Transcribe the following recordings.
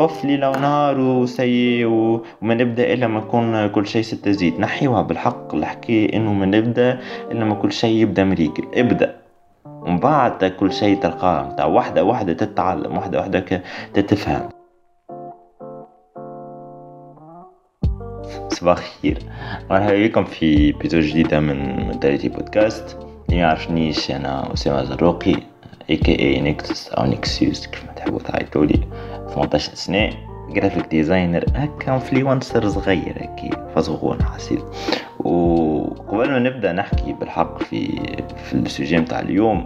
بوف ليلة ونهار وسي وما نبدأ إلا ما يكون كل شيء ستة زيد. نحيوها بالحق. الحكاية إنه ما نبدأ إلا ما كل شيء يبدأ مريقل ابدأ. ومن بعد كل شيء تلقاه. متاع واحدة واحدة تتعلم. واحدة واحدة تتفهم. صباح الخير. مرحبا بكم في بيزو جديدة من مداريتي بودكاست اللي يعرفنيش أنا أسامة زروقي اي كي اي نكسس أو نكسيوس كيف ما تحبوا تعيطولي. 18 سنة جرافيك ديزاينر هكا انفلونسر صغير هكي فصغون حسيت وقبل ما نبدأ نحكي بالحق في في السوجي متاع اليوم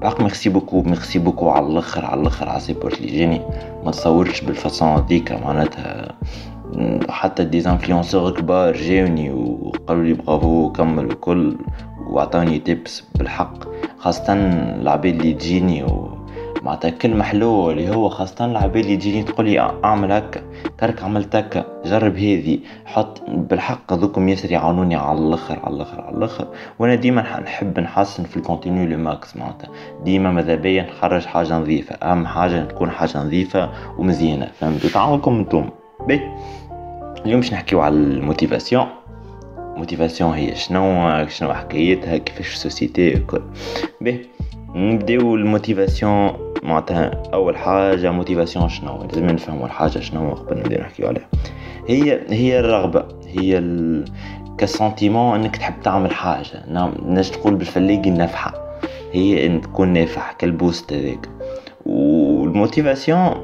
بحق ميرسي بوكو ميرسي بوكو على الآخر على الآخر على سيبورت اللي جاني. ما تصورتش بالفاسون ذيك معناتها حتى ديزانفلونسور كبار جاوني وقالوا لي برافو كمل وكل وعطاني tips بالحق. خاصة العباد اللي تجيني معناتها كل محلو اللي هو خاصة العباد اللي تجيني تقولي أعمل هكا. ترك عملت هكا. جرب هذي. حط بالحق هذوكم ياسر يعاونوني على الآخر على الآخر على الآخر. وأنا ديما نحب نحسن في ال contenu le max معناتها. ديما ماذا بيا؟ نخرج حاجة نظيفة. أهم حاجة تكون حاجة نظيفة ومزيانة. فهمتوا تعاونكم أنتم. بي. اليوم باش نحكيو على ال motivation. motivation هي شنو؟ شنو حكايتها؟ كيفاش ال société الكل؟ باهي نبداو ال motivation معناتها أول حاجة motivation شنو؟ لازم نفهموا الحاجة شنو قبل نبداو نحكيو عليها. هي هي الرغبة هي ال... sentiment إنك تحب تعمل حاجة. نعم ناس تقول بالفلاقي النفحه هي إن تكون نافح كال boost هذاك. وال motivation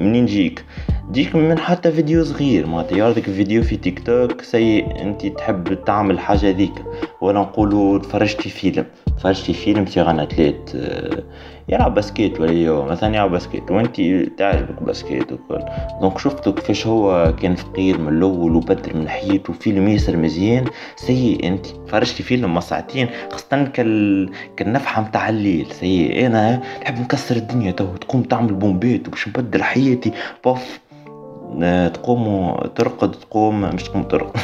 منين جيك ديك من حتى فيديو صغير معناتها يعرضك فيديو في تيك توك سي انت تحب تعمل حاجة ذيك ولا نقولوا تفرجت في فيلم. تفرجت في فيلم في اتليت آه، يلعب باسكيت ولا يو مثلا يلعب باسكيت وانت تعجبك باسكيت وكل. دونك شفتو كيفاش هو كان فقير من الأول وبدل من حياته فيلم ياسر مزيان. سي انت فرجتي فيلم ما ساعتين خاصة كال كالنفحة متاع الليل. سي أنا نحب نكسر الدنيا تو تقوم تعمل بومبيت وباش نبدل حياتي. bof. تقوم ترقد تقوم مش تقوم ترقد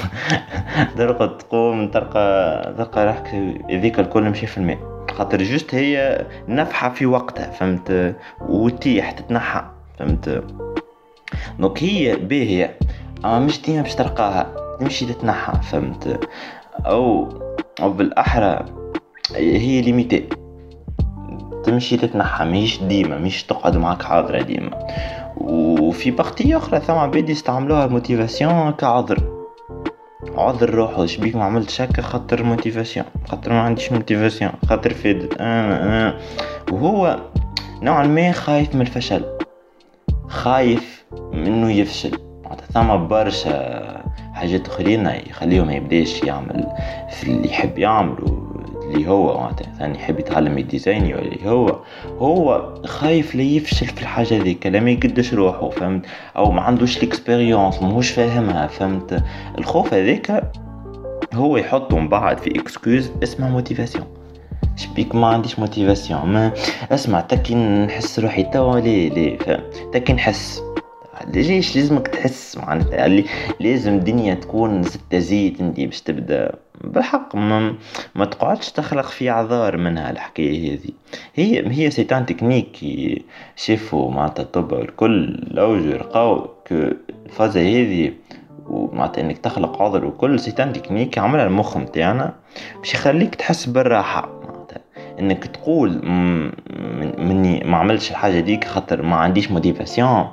ترقد تقوم تلقى تلقى روحك ذيك الكل مشي في الماء. خاطر juste هي نفحة في وقتها فهمت؟ وتيح تتنحى فهمت؟ donc هي باهية. أما مش ديما باش تلقاها تمشي تتنحى فهمت؟ أو أو بالأحرى هي limitée. تمشي تتنحى ماهيش ديما مش تقعد معاك حاضرة ديما. وفي بختي أخرى ثم عباد يستعملوها motivation كعذر. عذر روحه شبيك ما عملتش هكا خاطر motivation خاطر ما عنديش motivation خاطر فادد أنا وهو نوعا ما خايف من الفشل. خايف منه يفشل. ثم برشا حاجات أخرين يخليه ما يبداش يعمل في اللي يحب يعمله. اللي هو ثاني يحب يتعلم ال design اللي هو هو خايف لا يفشل في الحاجة ذيك لا ما يقدش روحه فهمت؟ أو ما عندوش ال expérience ماهوش فاهمها فهمت؟ الخوف هذاك هو يحطه من بعد في excuse اسمها motivation شبيك ما عنديش motivation ما اسمع تكي نحس روحي توا ليه ليه تكي نحس. ليش لازمك تحس معناتها؟ لازم الدنيا تكون ستة زيت انت باش تبدأ. بالحق ما, ما تقعدش تخلق في اعذار منها الحكاية هذه. هي هي c'est une technique شافوا معناتها الطب الكل لو لقاو que الفازة هذه ومعناتها انك تخلق عذر وكل c'est une technique عملها المخ متاعنا باش يخليك تحس بالراحة انك تقول مني ما عملتش الحاجة ديك خاطر ما عنديش motivation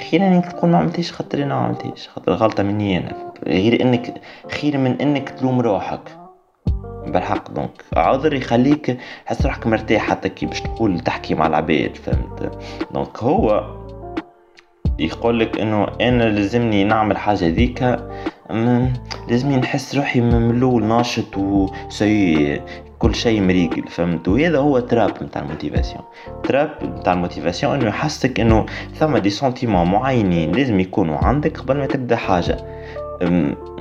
خير إنك تقول ما عملتيش خاطر أنا ما خاطر غلطة مني أنا. غير إنك خير من إنك تلوم روحك. بالحق donc. عذر يخليك تحس روحك مرتاح حتى كي باش تقول تحكي مع العباد فهمت؟ donc هو يقول لك إنه أنا لازمني نعمل حاجة ذيك لازمني نحس روحي من الأول ناشط و c'est كل شيء مريقل فهمت وهذا هو trap نتاع ال motivation. trap نتاع ال motivation إنه يحسك إنه ثم des sentiments معينين لازم يكونوا عندك قبل ما تبدا حاجة.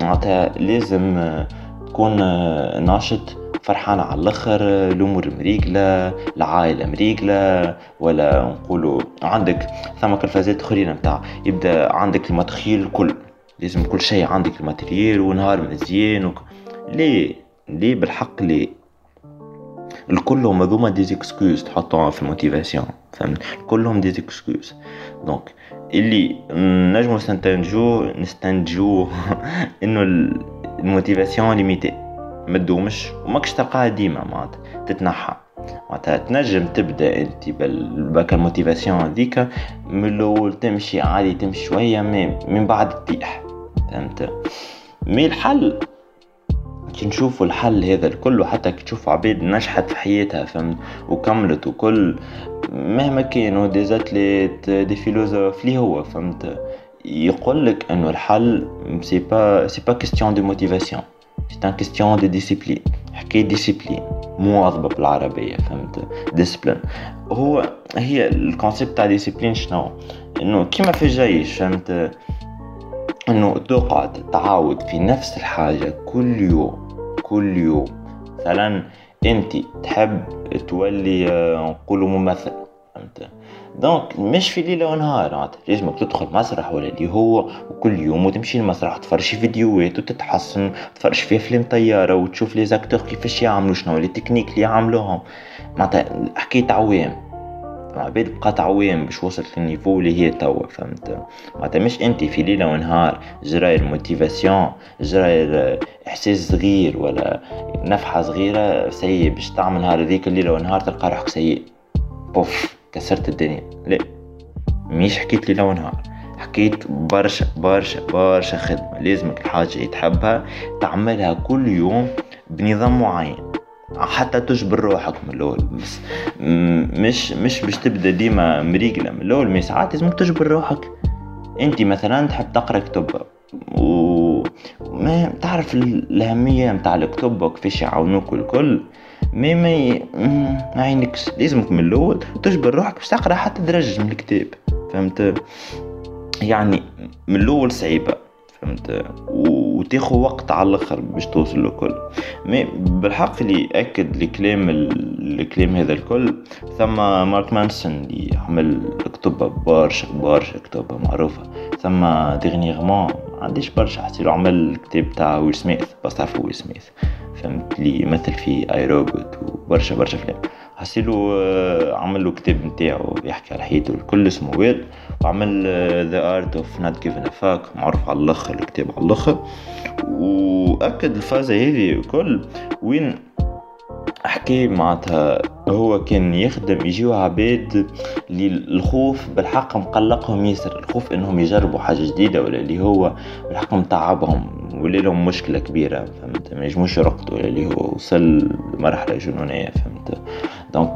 معناتها لازم آه، تكون آه، ناشط فرحان على الآخر الأمور مريقله العائلة مريقله ولا نقولوا عندك ثم كالفازات أخرين نتاع يبدأ عندك ال matériel الكل. لازم كل شيء عندك ال matériel ونهار مزيان وك... ليه؟ ليه بالحق ليه؟ الكلهم هذوما des excuses تحطوها في ال motivation فهمت؟ كلهم des excuses donc اللي نجمو نستنتجو نستنتجو إنه ال motivation limitée. ما تدومش وماكش تلقاها ديما معناتها. تتنحى. معناتها تنجم تبدأ أنت بك ال motivation هذيك من الأول تمشي عادي تمشي شوية من بعد تطيح. فهمت؟ mais الحل نشوفوا الحل هذا الكل حتى تشوفوا عباد نجحت في حياتها فهمت؟ وكملت وكل مهما كانوا des athlètes des philosophes اللي هو فهمت؟ يقول لك إنه الحل c'est pas c'est pas question de motivation c'est une question de discipline حكاية discipline مواظبه بالعربية فهمت؟ discipline هو هي ال concept تاع discipline شنو؟ إنه كيما في الجيش فهمت؟ إنه تقعد تعاود في نفس الحاجة كل يوم. كل يوم. مثلا أنت تحب تولي آه، نقولوا ممثل فهمت؟ donc مش في ليلة ونهار لازمك تدخل مسرح ولا اللي هو وكل يوم وتمشي المسرح وتفرج في فيديوهات وتتحسن تفرج في افلام طيارة وتشوف les acteurs كيفاش يعملوا شنو les techniques اللي يعملوهم. معناتها حكايه عوام. عباد بقات عوام باش وصلت لل niveau اللي هي توا فهمت؟ معناتها مش أنت في ليلة ونهار جراير motivation جراير إحساس صغير ولا نفحة صغيرة سيء باش تعمل نهار هذيك الليلة ونهار تلقى روحك سيء. بوف كسرت الدنيا. لا مش حكيت ليلة ونهار حكيت برشا برشا برشا خدمة. لازمك الحاجة اللي تحبها تعملها كل يوم بنظام معين. حتى تجبر روحك من الأول. بس مش مش باش تبدأ ديما مريقلة من الأول مي ساعات لازمك تجبر روحك. أنت مثلا تحب تقرأ كتب و ما تعرف الأهمية نتاع الكتب وكيفاش يعاونوك والكل. مي ما ما عينكش. لازمك من الأول تجبر روحك باش تقرأ حتى درج من الكتاب. فهمت؟ يعني من الأول صعيبة. فهمت؟ وتاخذ وقت على الآخر باش توصل لكل mais بالحق اللي اكد الكلام الكلام هذا الكل. ثم مارك مانسون اللي عمل كتب برشا برشا كتب معروفة. ثم dernièrement عنديش برشا حسيلو عمل الكتاب تاع ويل سميث بس تعرفوا ويل سميث. فهمت اللي يمثل في I, Robot وبرشا برشا فيلم حسيلو آه، عمل له كتاب نتاعو يحكي على حياته الكل اسمه ويل. وعمل The Art of Not Giving a Fuck معروف على الآخر الكتاب على الآخر وأكد الفازة هذه الكل وين حكي معناتها هو كان يخدم يجيو عباد اللي الخوف بالحق مقلقهم ياسر الخوف إنهم يجربوا حاجة جديدة ولا اللي هو بالحق متعبهم ولا لهم مشكلة كبيرة فهمت؟ ما يجموش يرقدوا ولا اللي هو وصل لمرحلة جنونية فهمت؟ donc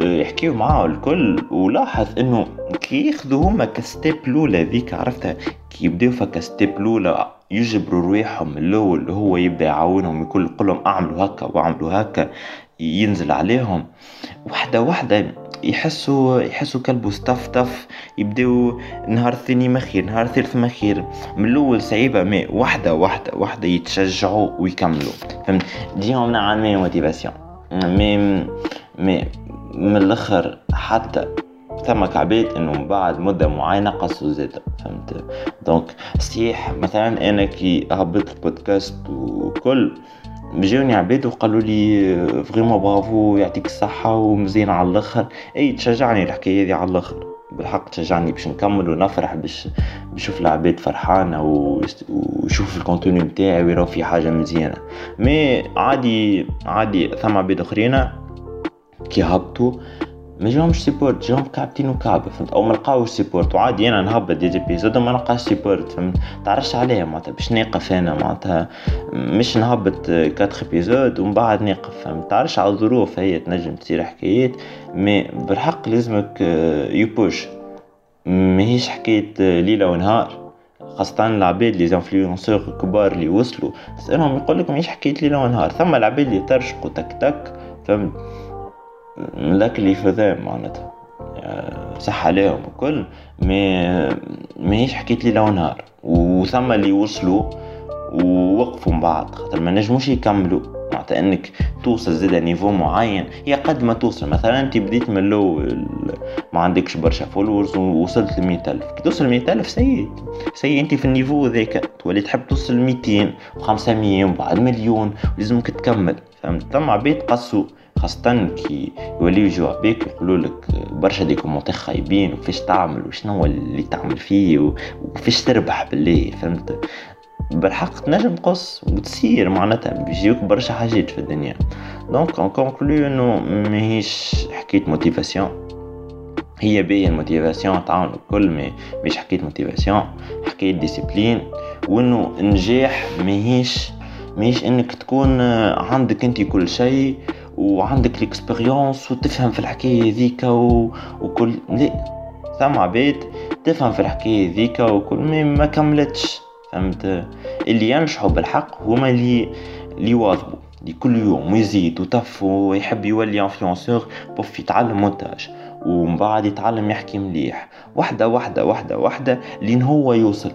يحكيو معاه الكل ولاحظ إنه كي ياخذوا هما ك step الاولى ذيك عرفتها؟ كي يبداو فكا step الاولى يجبروا رواحهم الأول هو يبدأ يعاونهم يقول لهم أعملوا هكا وأعملوا هكا ينزل عليهم. وحدة وحدة يحسوا يحسوا كل boost تف تف يبداو نهار الثاني مخير نهار الثالث مخير من الأول صعيبة mais وحدة وحدة وحدة يتشجعوا ويكملوا. فهمت؟ ديهم نوعا ما motivation mais mais من الآخر حتى ثم عباد إنه من بعد مدة معينة قصوا زادة فهمت؟ donc صحيح مثلا أنا كي هبطت البودكاست وكل جاوني عباد وقالوا لي vraiment bravo يعطيك الصحة ومزيان على الآخر. إي تشجعني الحكاية هذه على الآخر. بالحق تشجعني باش نكمل ونفرح باش بشوف العباد فرحانة ويشوف ال contenu نتاعي ويراو في حاجة مزيانة. mais عادي عادي ثم عباد آخرين. كي هبطوا ما جاهمش support جاهم كعبتين وكعبة فهمت؟ أو ما لقاوش support وعادي أنا نهبط des épisodes وما نلقاش support فهمت؟ تعرفش عليها معناتها باش ناقف أنا معناتها. مش نهبط quatre épisodes ومن بعد ناقف فهمت؟ تعرفش على الظروف هي تنجم تصير حكايات mais بالحق لازمك ... يبوش ماهيش حكاية ليلة ونهار. خاصة العباد les influenceurs الكبار اللي وصلوا. تسألهم يقول لك ماهيش حكاية ليلة ونهار ثم العباد اللي ترشقوا تك تك فهمت؟ اللي فذا معناتها. صح عليهم الكل mais ماهيش حكاية ليلة ونهار. وثم اللي وصلوا ووقفوا من بعد خاطر ما نجموش يكملوا. معناتها إنك توصل زاد niveau معين هي قد ما توصل. مثلا أنت بديت من الأول ما عندكش برشا followers ووصلت ل ألف. كي توصل ألف سيء سيء أنت في ال niveau ذاك. تولي تحب توصل 200 و500 وبعد مليون ولازمك تكمل. فهمت؟ ثم عباد قصوا خاصة كي يوليوا يجوا بيك يقولوا لك برشا des commentaires خايبين وكيفاش تعمل وشنو اللي تعمل فيه وكيفاش تربح بالله فهمت؟ بالحق تنجم تقص وتصير معناتها بيجيوك برشا حاجات في الدنيا. donc on conclut انه ماهيش حكاية motivation هي باهية ال motivation تعاون الكل mais مش حكاية motivation حكاية discipline وإنه النجاح ماهيش ماهيش إنك تكون عندك أنت كل شيء وعندك ال expérience وتفهم في الحكاية ذيك و... وكل لا ثم عباد تفهم في الحكاية ذيك وكل ما ما كملتش فهمت؟ اللي ينجحوا بالحق هما اللي اللي يواظبوا كل يوم يزيد وطف ويحب يولي انفلونسور بوف يتعلم مونتاج ومن بعد يتعلم يحكي مليح. واحدة واحدة واحدة واحدة لين هو يوصل.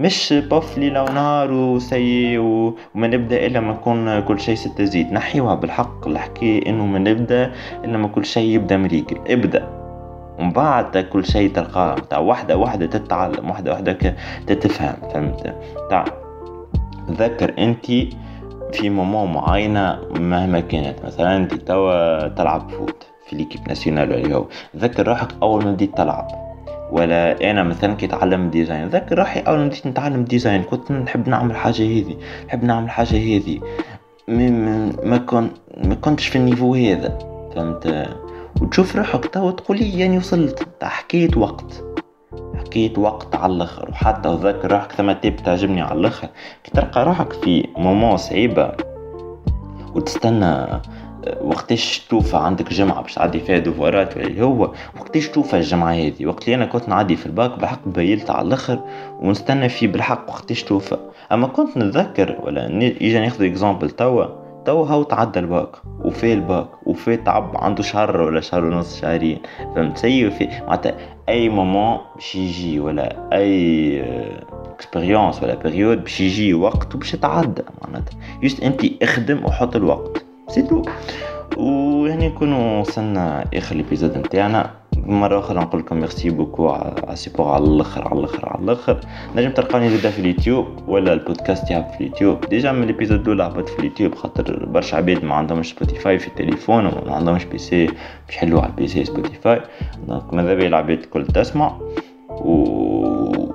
مش بوف ليلة ونهار وسي وما نبدأ إلا ما نكون كل شيء ستة زيد نحيوها بالحق الحكاية إنه ما نبدأ إلا ما كل شيء يبدأ مريقل ابدأ. ومن بعد كل شيء تلقاه. تاع واحدة واحدة تتعلم. واحدة واحدة تتفهم. فهمت؟ تاع تذكر أنت في moment معينة مهما كانت. مثلا أنت توا تلعب foot. في l'équipe nationale اللي هو تذكر روحك أول ما بديت تلعب. ولا أنا مثلا كي اتعلم design. ذاكر روحي اول ما بديت نتعلم design كنت نحب نعمل حاجة هذي. نحب نعمل حاجة هذي. ما كنت ما كنتش في ال niveau هذا. فهمت؟ وتشوف روحك توا تقولي يعني وصلت. حكيت وقت. حكيت وقت على الآخر. وحتى ذاكر روحك ثم تيب تعجبني على الآخر. كي تلقى روحك في مومون صعيبة. وتستنى وقتاش توفى عندك جمعة باش تعدي فيها دوفوارات اللي هو؟ وقتاش توفى الجمعة هذه؟ وقت اللي أنا كنت نعدي في الباك بالحق بيلت على الآخر ونستنى فيه بالحق وقتاش توفى. أما كنت نتذكر ولا إجا ناخذ إكزامبل توا توا هاو تعدى الباك وفي الباك وفي تعب عنده شهر ولا شهر ونص شهرين. فهمت؟ c'est في معناتها أي moment باش يجي ولا أي expérience ولا période باش يجي وقت وباش يتعدى. معناتها juste انت اخدم وحط الوقت. c'est tout وهنا نكونوا وصلنا آخر ال épisode نتاعنا. مرة أخرى نقول لكم merci beaucoup على ال support على الآخر على الآخر على الآخر. نجم تلقاني زادا في اليوتيوب ولا البودكاست يهبط في اليوتيوب. déjà من ال épisode الأولى هبط في اليوتيوب خاطر برشا عباد ما عندهمش سبوتيفاي في التليفون وما عندهمش PC باش يحلوه على ال PC سبوتيفاي donc ماذا بيا العباد الكل تسمع. و...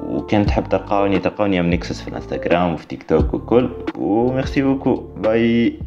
وكان تحب تلقاوني تلقاوني من نكسس في الإنستغرام وفي تيك توك وكل. و merci beaucoup bye